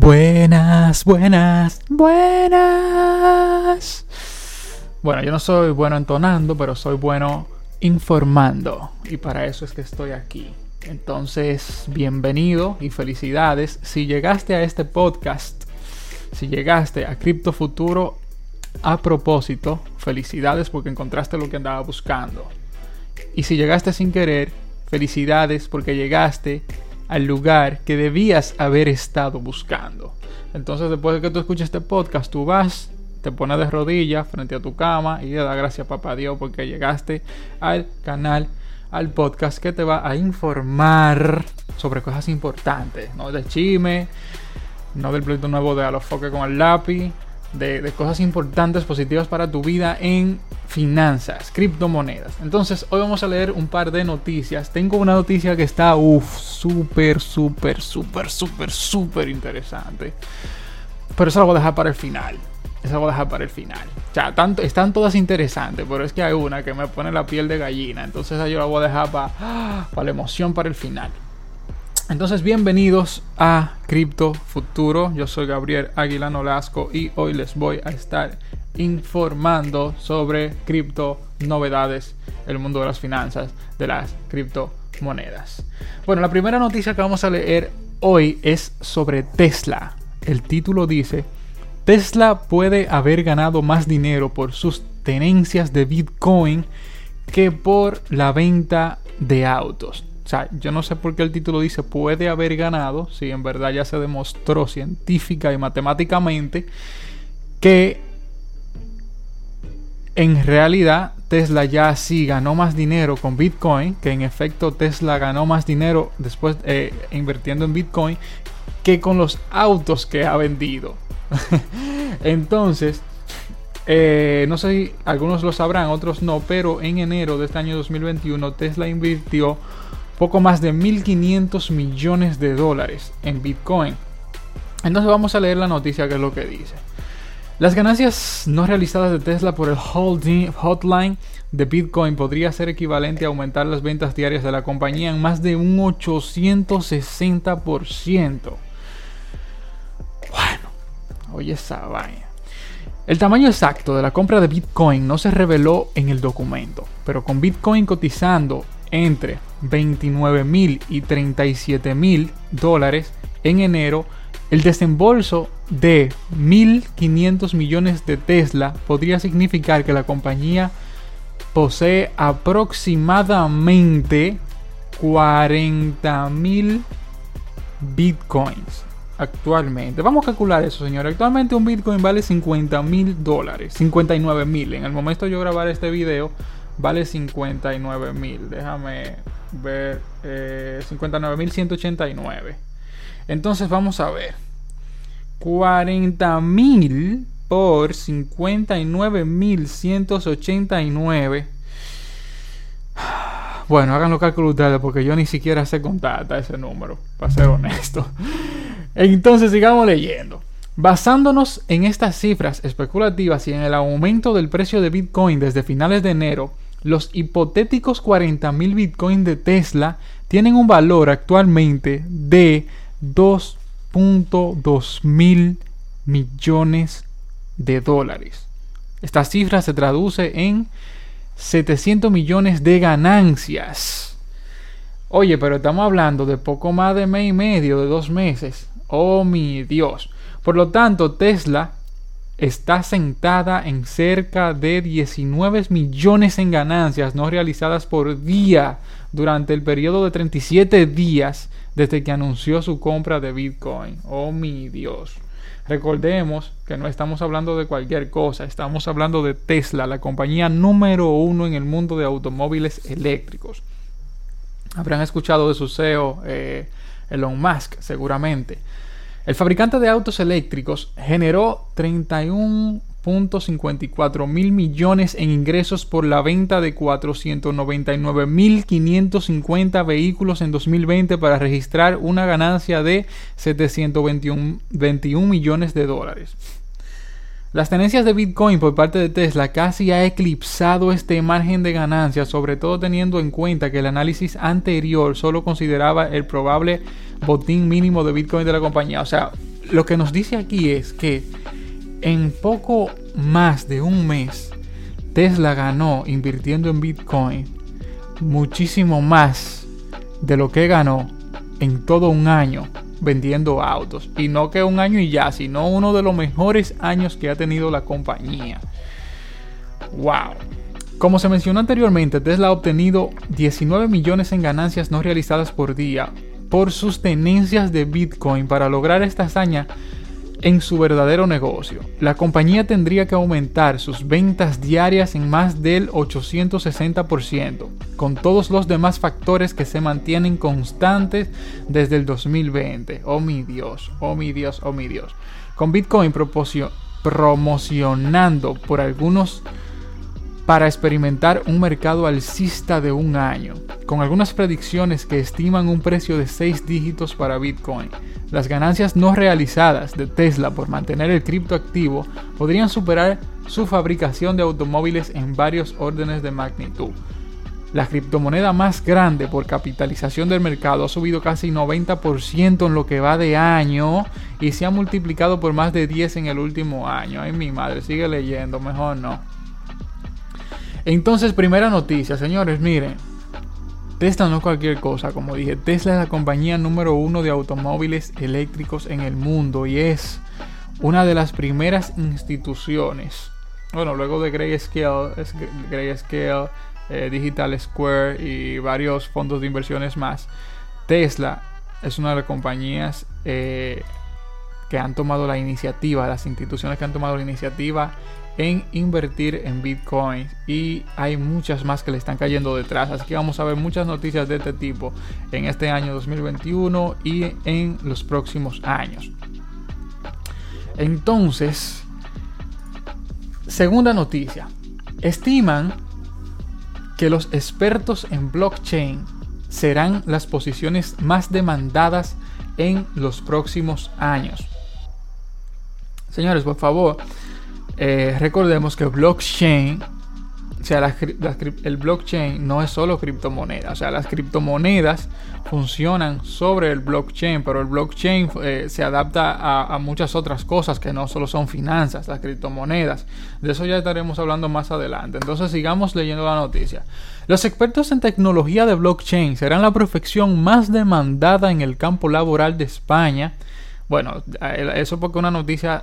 Buenas, buenas, buenas. Bueno, yo no soy bueno entonando, pero soy bueno informando. Y para eso es que estoy aquí. Entonces, bienvenido y felicidades. Si llegaste a este podcast, si llegaste a Cripto Futuro a propósito, felicidades porque encontraste lo que andaba buscando. Y si llegaste sin querer, felicidades porque llegaste al lugar que debías haber estado buscando. Entonces, después de que tú escuches este podcast, tú vas, te pones de rodillas frente a tu cama y le das gracias a papá Dios porque llegaste al canal, al podcast que te va a informar sobre cosas importantes, no del chisme, no del proyecto nuevo de Alofoque con el lápiz, de, cosas importantes, positivas para tu vida en finanzas, criptomonedas. Entonces, hoy vamos a leer un par de noticias. Tengo una noticia que está, uff, súper, súper, súper, súper, súper interesante. Pero eso lo voy a dejar para el final. Lo voy a dejar para el final. O sea, tanto, están todas interesantes, pero es que hay una que me pone la piel de gallina. Entonces, yo la voy a dejar para, para la emoción para el final. Entonces, bienvenidos a Cripto Futuro. Yo soy Gabriel Aguilar Nolasco y hoy les voy a estar informando sobre cripto novedades, el mundo de las finanzas, de las criptomonedas. Bueno, la primera noticia que vamos a leer hoy es sobre Tesla. El título dice, Tesla puede haber ganado más dinero por sus tenencias de Bitcoin que por la venta de autos. O sea, yo no sé por qué el título dice puede haber ganado, si en verdad ya se demostró científica y matemáticamente que en realidad Tesla ya sí ganó más dinero con Bitcoin, que en efecto Tesla ganó más dinero después eh, invirtiendo en Bitcoin que con los autos que ha vendido. Entonces, eh, no sé si algunos lo sabrán, otros no, pero en enero de este año 2021 Tesla invirtió poco más de 1.500 millones de dólares en Bitcoin. Entonces vamos a leer la noticia que es lo que dice. Las ganancias no realizadas de Tesla por el holding hotline de Bitcoin podría ser equivalente a aumentar las ventas diarias de la compañía en más de un 860%. Bueno, oye esa vaina. El tamaño exacto de la compra de Bitcoin no se reveló en el documento, pero con Bitcoin cotizando entre 29 mil y 37 mil dólares en enero, el desembolso de 1.500 millones de Tesla podría significar que la compañía posee aproximadamente 40 mil bitcoins actualmente. Vamos a calcular eso, señor. Actualmente un bitcoin vale 50 mil dólares, 59 mil. En el momento de yo grabar este video, vale 59 mil. Déjame ver. Eh, 59.189. Entonces vamos a ver. 40 mil por 59.189. Bueno, hagan los cálculos ustedes porque yo ni siquiera sé contar ese número, para ser honesto. Entonces sigamos leyendo. Basándonos en estas cifras especulativas y en el aumento del precio de Bitcoin desde finales de enero, los hipotéticos 40.000 Bitcoin de Tesla tienen un valor actualmente de 2.2 mil millones de dólares. Esta cifra se traduce en 700 millones de ganancias. Oye, pero estamos hablando de poco más de mes y medio, de dos meses. Oh mi Dios. Por lo tanto, Tesla está sentada en cerca de 19 millones en ganancias no realizadas por día durante el periodo de 37 días desde que anunció su compra de Bitcoin. Oh mi Dios. Recordemos que no estamos hablando de cualquier cosa, estamos hablando de Tesla, la compañía número uno en el mundo de automóviles eléctricos. Habrán escuchado de su CEO eh, Elon Musk, seguramente. El fabricante de autos eléctricos generó 31.54 mil millones en ingresos por la venta de 499.550 vehículos en 2020 para registrar una ganancia de 721 millones de dólares. Las tenencias de Bitcoin por parte de Tesla casi ha eclipsado este margen de ganancia, sobre todo teniendo en cuenta que el análisis anterior solo consideraba el probable botín mínimo de Bitcoin de la compañía. O sea, lo que nos dice aquí es que en poco más de un mes, Tesla ganó invirtiendo en Bitcoin muchísimo más de lo que ganó en todo un año vendiendo autos. Y no que un año y ya, sino uno de los mejores años que ha tenido la compañía. ¡Wow! Como se mencionó anteriormente, Tesla ha obtenido 19 millones en ganancias no realizadas por día por sus tenencias de Bitcoin para lograr esta hazaña en su verdadero negocio. La compañía tendría que aumentar sus ventas diarias en más del 860%, con todos los demás factores que se mantienen constantes desde el 2020. Oh mi Dios, oh mi Dios, oh mi Dios. Con Bitcoin promocionando por algunos para experimentar un mercado alcista de un año, con algunas predicciones que estiman un precio de 6 dígitos para Bitcoin. Las ganancias no realizadas de Tesla por mantener el criptoactivo podrían superar su fabricación de automóviles en varios órdenes de magnitud. La criptomoneda más grande por capitalización del mercado ha subido casi 90% en lo que va de año y se ha multiplicado por más de 10 en el último año. Ay, mi madre, sigue leyendo, mejor no. Entonces, primera noticia, señores, miren. Tesla no es cualquier cosa, como dije. Tesla es la compañía número uno de automóviles eléctricos en el mundo y es una de las primeras instituciones. Bueno, luego de Grayscale, Grayscale eh, Digital Square y varios fondos de inversiones más. Tesla es una de las compañías eh, que han tomado la iniciativa, las instituciones que han tomado la iniciativa en invertir en Bitcoin y hay muchas más que le están cayendo detrás. Así que vamos a ver muchas noticias de este tipo en este año 2021 y en los próximos años. Entonces, segunda noticia. Estiman que los expertos en blockchain serán las posiciones más demandadas en los próximos años. Señores, por favor, eh, recordemos que blockchain, o sea, el blockchain no es solo criptomonedas, o sea, las criptomonedas funcionan sobre el blockchain, pero el blockchain eh, se adapta a, muchas otras cosas que no solo son finanzas, las criptomonedas. De eso ya estaremos hablando más adelante. Entonces sigamos leyendo la noticia. Los expertos en tecnología de blockchain serán la profesión más demandada en el campo laboral de España bueno, eso porque una noticia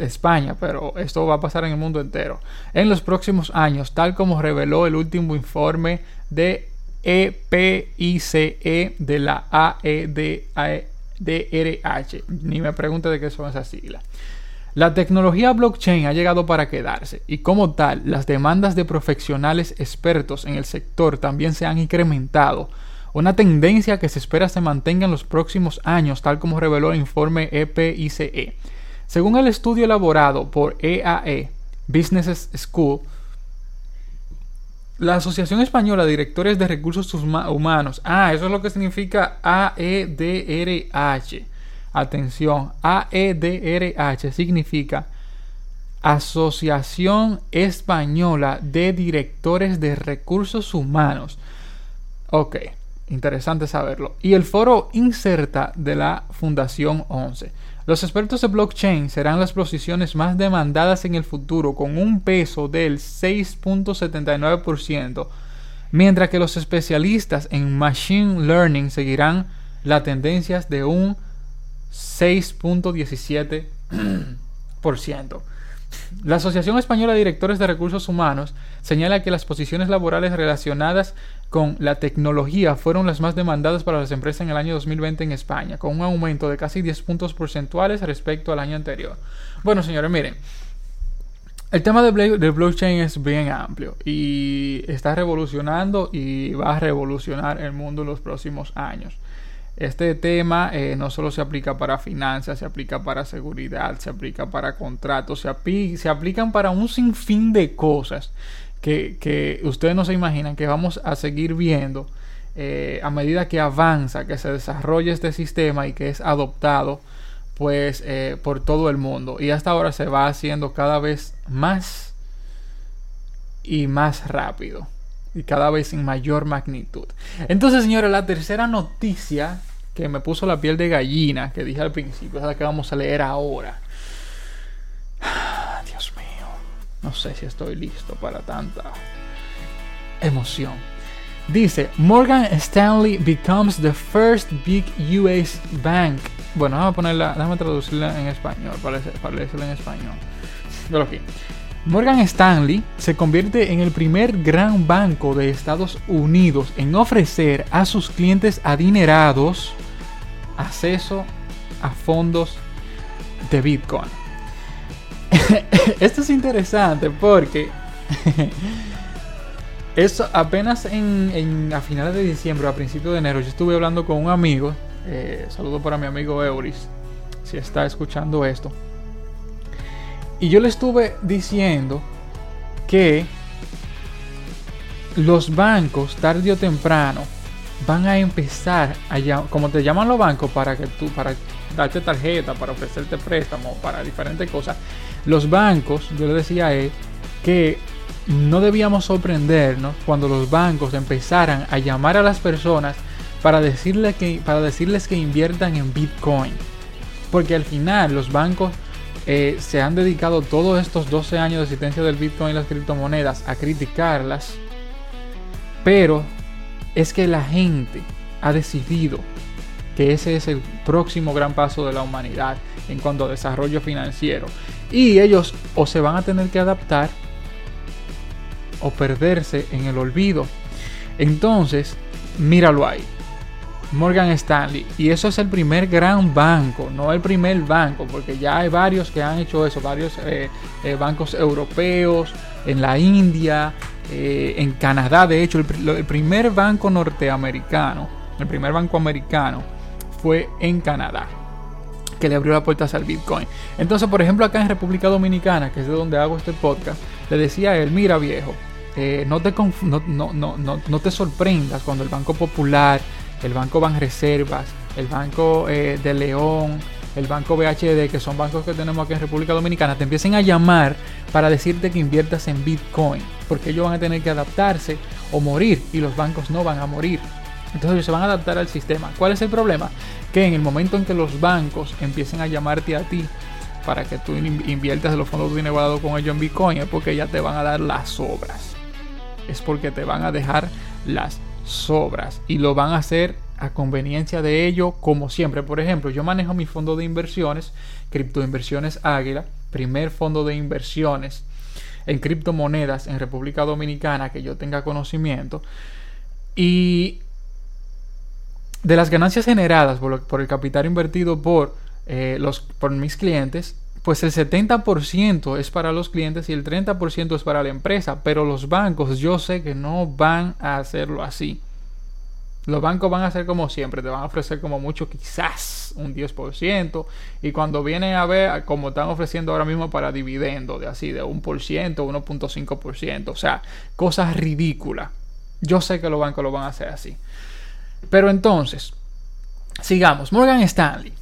España, pero esto va a pasar en el mundo entero. En los próximos años, tal como reveló el último informe de EPICE e de la AEDRH. Ni me pregunte de qué son esas siglas. La tecnología blockchain ha llegado para quedarse y como tal, las demandas de profesionales expertos en el sector también se han incrementado una tendencia que se espera se mantenga en los próximos años, tal como reveló el informe EPICE. Según el estudio elaborado por EAE, e, Business School, la Asociación Española de Directores de Recursos Humanos, ah, eso es lo que significa AEDRH. Atención, AEDRH significa Asociación Española de Directores de Recursos Humanos. Ok, Interesante saberlo. Y el foro Inserta de la Fundación 11. Los expertos de blockchain serán las posiciones más demandadas en el futuro con un peso del 6.79%, mientras que los especialistas en machine learning seguirán las tendencias de un 6.17%. La Asociación Española de Directores de Recursos Humanos señala que las posiciones laborales relacionadas con la tecnología fueron las más demandadas para las empresas en el año 2020 en España, con un aumento de casi 10 puntos porcentuales respecto al año anterior. Bueno, señores, miren. El tema del blockchain es bien amplio y está revolucionando y va a revolucionar el mundo en los próximos años. Este tema eh, no solo se aplica para finanzas, se aplica para seguridad, se aplica para contratos, se, se aplican para un sinfín de cosas que, ustedes no se imaginan que vamos a seguir viendo eh, a medida que avanza, que se desarrolla este sistema y que es adoptado pues eh, por todo el mundo y hasta ahora se va haciendo cada vez más y más rápido y cada vez en mayor magnitud. Entonces, señores, la tercera noticia que me puso la piel de gallina, que dije al principio, es la que vamos a leer ahora. Dios mío, no sé si estoy listo para tanta emoción. Dice, Morgan Stanley becomes the first big US bank. Bueno, vamos a ponerla, déjame traducirla en español, para, para en español. aquí. Morgan Stanley se convierte en el primer gran banco de Estados Unidos en ofrecer a sus clientes adinerados acceso a fondos de Bitcoin. Esto es interesante porque eso apenas en, a finales de diciembre, a principios de enero, yo estuve hablando con un amigo. Eh, saludo para mi amigo Euris, si está escuchando esto. Y yo le estuve diciendo que los bancos, tarde o temprano, van a empezar a como te llaman los bancos para que tú, para darte tarjeta, para ofrecerte préstamos, para diferentes cosas. Los bancos, yo le decía a él que no debíamos sorprendernos cuando los bancos empezaran a llamar a las personas para, decirle que, para decirles que inviertan en Bitcoin. Porque al final los bancos eh, se han dedicado todos estos 12 años de existencia del Bitcoin y las criptomonedas a criticarlas. Pero es que la gente ha decidido que ese es el próximo gran paso de la humanidad en cuanto a desarrollo financiero. Y ellos o se van a tener que adaptar o perderse en el olvido. Entonces, míralo ahí. Morgan Stanley. Y eso es el primer gran banco, no el primer banco, porque ya hay varios que han hecho eso, varios eh, eh, bancos europeos, en la India, eh, en Canadá. De hecho, el, primer banco norteamericano, el primer banco americano, fue en Canadá que le abrió las puertas al Bitcoin. Entonces, por ejemplo, acá en República Dominicana, que es de donde hago este podcast, le decía a él, mira viejo, no, te no, no, no, te sorprendas cuando el Banco Popular el Banco Banreservas, el Banco eh, de León, el Banco BHD, que son bancos que tenemos aquí en República Dominicana, te empiecen a llamar para decirte que inviertas en Bitcoin, porque ellos van a tener que adaptarse o morir y los bancos no van a morir. Entonces ellos se van a adaptar al sistema. ¿Cuál es el problema? Que en el momento en que los bancos empiecen a llamarte a ti para que tú inviertas los fondos de dinero con ellos en Bitcoin, es porque ya te van a dar las obras. Es porque te van a dejar las sobras y lo van a hacer a conveniencia de ello como siempre. Por ejemplo, yo manejo mi fondo de inversiones, Criptoinversiones Águila, primer fondo de inversiones en criptomonedas en República Dominicana que yo tenga conocimiento. Y de las ganancias generadas por, el capital invertido por, eh, los, por mis clientes, pues el 70% es para los clientes y el 30% es para la empresa. Pero los bancos yo sé que no van a hacerlo así. Los bancos van a hacer como siempre, te van a ofrecer como mucho quizás un 10%. Y cuando vienen a ver como están ofreciendo ahora mismo para dividendo, de así, de 1%, 1.5%. O sea, cosas ridículas. Yo sé que los bancos lo van a hacer así. Pero entonces, sigamos. Morgan Stanley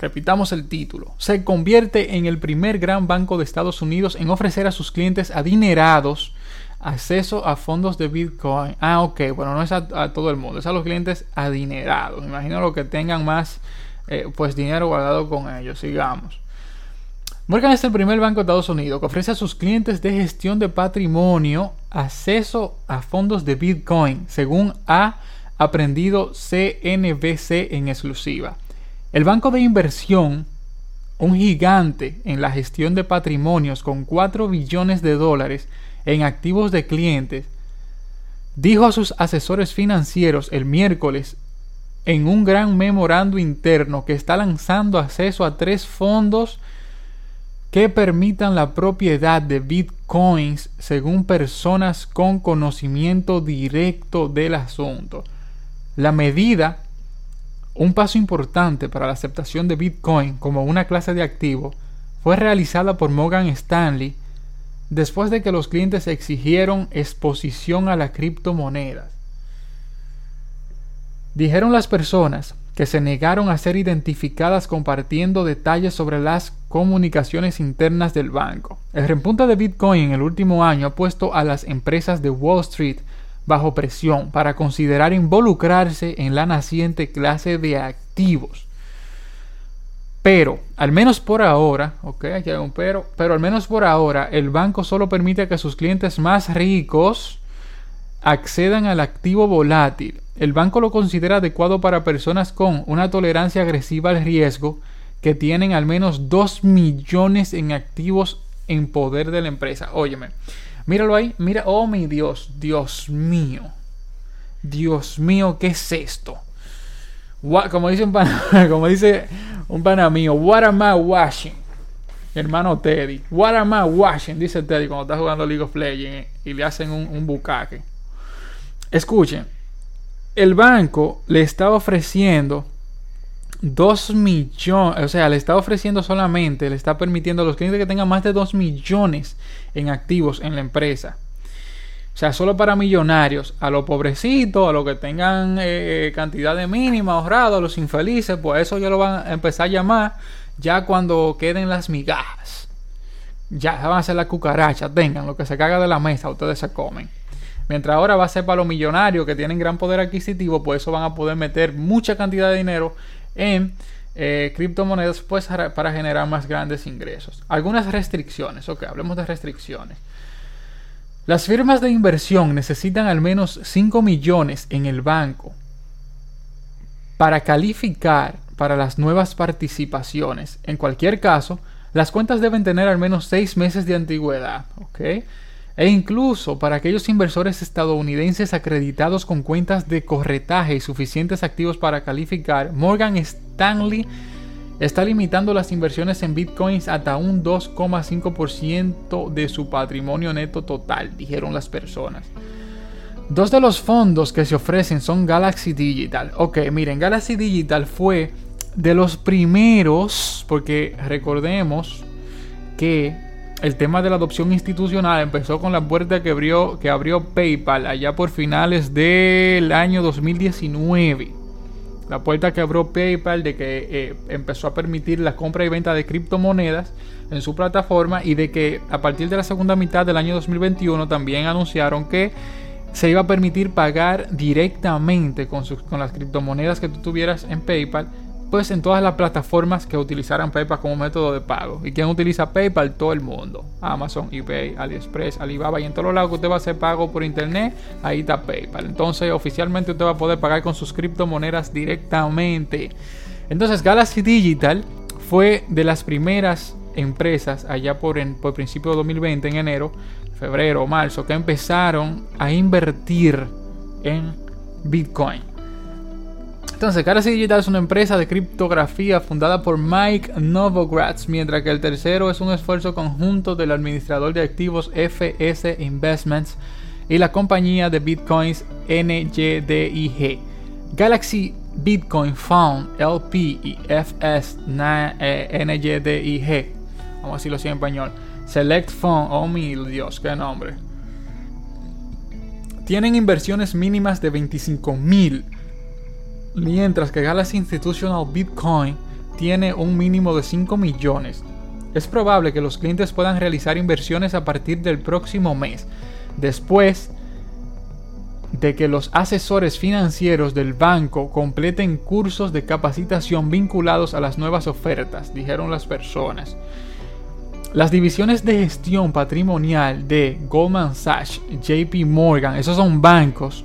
repitamos el título, se convierte en el primer gran banco de Estados Unidos en ofrecer a sus clientes adinerados acceso a fondos de Bitcoin. Ah, ok, bueno, no es a, todo el mundo, es a los clientes adinerados. Me imagino los que tengan más eh, pues dinero guardado con ellos. Sigamos. Morgan es el primer banco de Estados Unidos que ofrece a sus clientes de gestión de patrimonio acceso a fondos de Bitcoin, según ha aprendido CNBC en exclusiva. El banco de inversión, un gigante en la gestión de patrimonios con 4 billones de dólares en activos de clientes, dijo a sus asesores financieros el miércoles en un gran memorando interno que está lanzando acceso a tres fondos que permitan la propiedad de bitcoins según personas con conocimiento directo del asunto. La medida un paso importante para la aceptación de Bitcoin como una clase de activo fue realizada por Morgan Stanley después de que los clientes exigieron exposición a la criptomoneda. Dijeron las personas que se negaron a ser identificadas compartiendo detalles sobre las comunicaciones internas del banco. El repunte de Bitcoin en el último año ha puesto a las empresas de Wall Street bajo presión para considerar involucrarse en la naciente clase de activos. Pero, al menos por ahora, ok, aquí hay un pero, pero al menos por ahora, el banco solo permite que sus clientes más ricos accedan al activo volátil. El banco lo considera adecuado para personas con una tolerancia agresiva al riesgo que tienen al menos 2 millones en activos en poder de la empresa. Óyeme, míralo ahí, mira, oh mi Dios, Dios mío, Dios mío, ¿qué es esto? como dice un pana, como dice un pana mío, what am I watching? hermano Teddy, what am I watching? Dice Teddy cuando está jugando League of Legends y le hacen un, un bucaque. Escuchen, el banco le está ofreciendo 2 millones, o sea, le está ofreciendo solamente, le está permitiendo a los clientes que tengan más de 2 millones en activos en la empresa. O sea, solo para millonarios, a los pobrecitos, a los que tengan eh, cantidad de mínima ahorrado, a los infelices, pues eso ya lo van a empezar a llamar ya cuando queden las migajas. Ya van a ser las cucarachas, tengan lo que se caga de la mesa, ustedes se comen. Mientras ahora va a ser para los millonarios que tienen gran poder adquisitivo, pues eso van a poder meter mucha cantidad de dinero en eh, criptomonedas pues para generar más grandes ingresos. Algunas restricciones, ok, hablemos de restricciones. Las firmas de inversión necesitan al menos 5 millones en el banco para calificar para las nuevas participaciones. En cualquier caso, las cuentas deben tener al menos 6 meses de antigüedad. E incluso para aquellos inversores estadounidenses acreditados con cuentas de corretaje y suficientes activos para calificar, Morgan Stanley está limitando las inversiones en bitcoins hasta un 2,5% de su patrimonio neto total, dijeron las personas. Dos de los fondos que se ofrecen son Galaxy Digital. Ok, miren, Galaxy Digital fue de los primeros, porque recordemos que el tema de la adopción institucional empezó con la puerta que abrió, que abrió PayPal allá por finales del año 2019 la puerta que abrió PayPal de que eh, empezó a permitir la compra y venta de criptomonedas en su plataforma y de que a partir de la segunda mitad del año 2021 también anunciaron que se iba a permitir pagar directamente con, con las criptomonedas que tú tuvieras en PayPal pues en todas las plataformas que utilizaran PayPal como método de pago. ¿Y quién utiliza PayPal? Todo el mundo. Amazon, eBay, AliExpress, Alibaba y en todos los lados que usted va a hacer pago por internet, ahí está PayPal. Entonces oficialmente usted va a poder pagar con sus criptomonedas directamente. Entonces Galaxy Digital fue de las primeras empresas allá por, en, por principio de 2020, en enero, febrero, marzo, que empezaron a invertir en Bitcoin. Entonces, Galaxy Digital es una empresa de criptografía fundada por Mike Novogratz, mientras que el tercero es un esfuerzo conjunto del administrador de activos FS Investments y la compañía de bitcoins NYDIG. Galaxy Bitcoin Fund LP y FS NYDIG, vamos a decirlo así en español. Select Fund, oh mi Dios, qué nombre. Tienen inversiones mínimas de 25 mil mientras que Galaxy Institutional Bitcoin tiene un mínimo de 5 millones. Es probable que los clientes puedan realizar inversiones a partir del próximo mes, después de que los asesores financieros del banco completen cursos de capacitación vinculados a las nuevas ofertas, dijeron las personas. Las divisiones de gestión patrimonial de Goldman Sachs, JP Morgan, esos son bancos,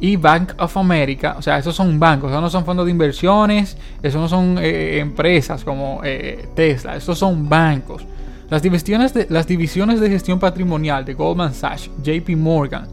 y Bank of America, o sea, esos son bancos, esos no son fondos de inversiones, esos no son eh, empresas como eh, Tesla, esos son bancos. Las divisiones, de, las divisiones de gestión patrimonial de Goldman Sachs, JP Morgan,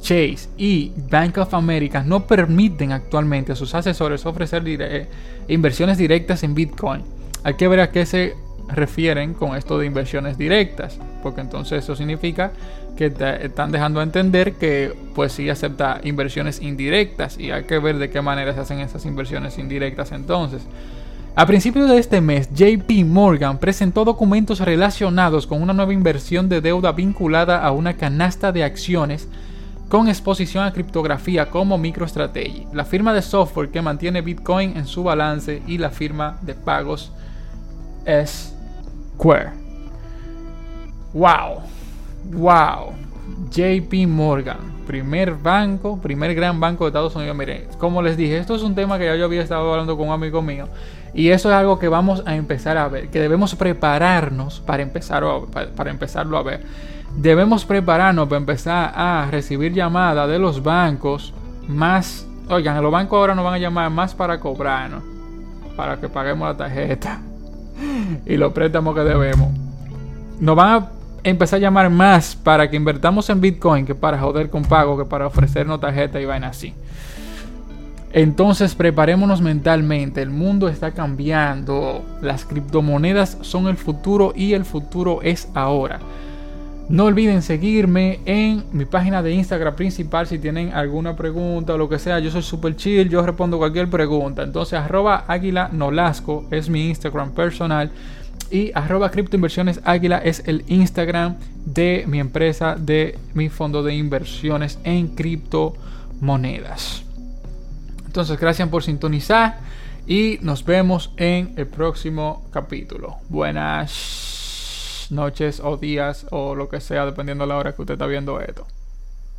Chase y Bank of America no permiten actualmente a sus asesores ofrecer eh, inversiones directas en Bitcoin. Hay que ver a qué se refieren con esto de inversiones directas, porque entonces eso significa que están dejando entender que pues sí acepta inversiones indirectas y hay que ver de qué manera se hacen esas inversiones indirectas entonces. A principios de este mes, JP Morgan presentó documentos relacionados con una nueva inversión de deuda vinculada a una canasta de acciones con exposición a criptografía como MicroStrategy, la firma de software que mantiene Bitcoin en su balance y la firma de pagos Square. ¡Wow! ¡Wow! JP Morgan, primer banco, primer gran banco de Estados Unidos. Miren, como les dije, esto es un tema que ya yo había estado hablando con un amigo mío y eso es algo que vamos a empezar a ver, que debemos prepararnos para, empezar para, empezarlo a ver. Debemos prepararnos para empezar a recibir llamadas de los bancos más... Oigan, los bancos ahora nos van a llamar más para cobrarnos, para que paguemos la tarjeta y los préstamos que debemos. Nos van a empezar a llamar más para que invertamos en Bitcoin que para joder con pago, que para ofrecernos tarjeta y vaina así. Entonces preparémonos mentalmente, el mundo está cambiando, las criptomonedas son el futuro y el futuro es ahora. No olviden seguirme en mi página de Instagram principal si tienen alguna pregunta o lo que sea. Yo soy super chill, yo respondo cualquier pregunta. Entonces arroba águila nolasco es mi Instagram personal. Y arroba criptoinversiones águila es el Instagram de mi empresa, de mi fondo de inversiones en criptomonedas. Entonces, gracias por sintonizar y nos vemos en el próximo capítulo. Buenas noches o días o lo que sea, dependiendo de la hora que usted está viendo esto.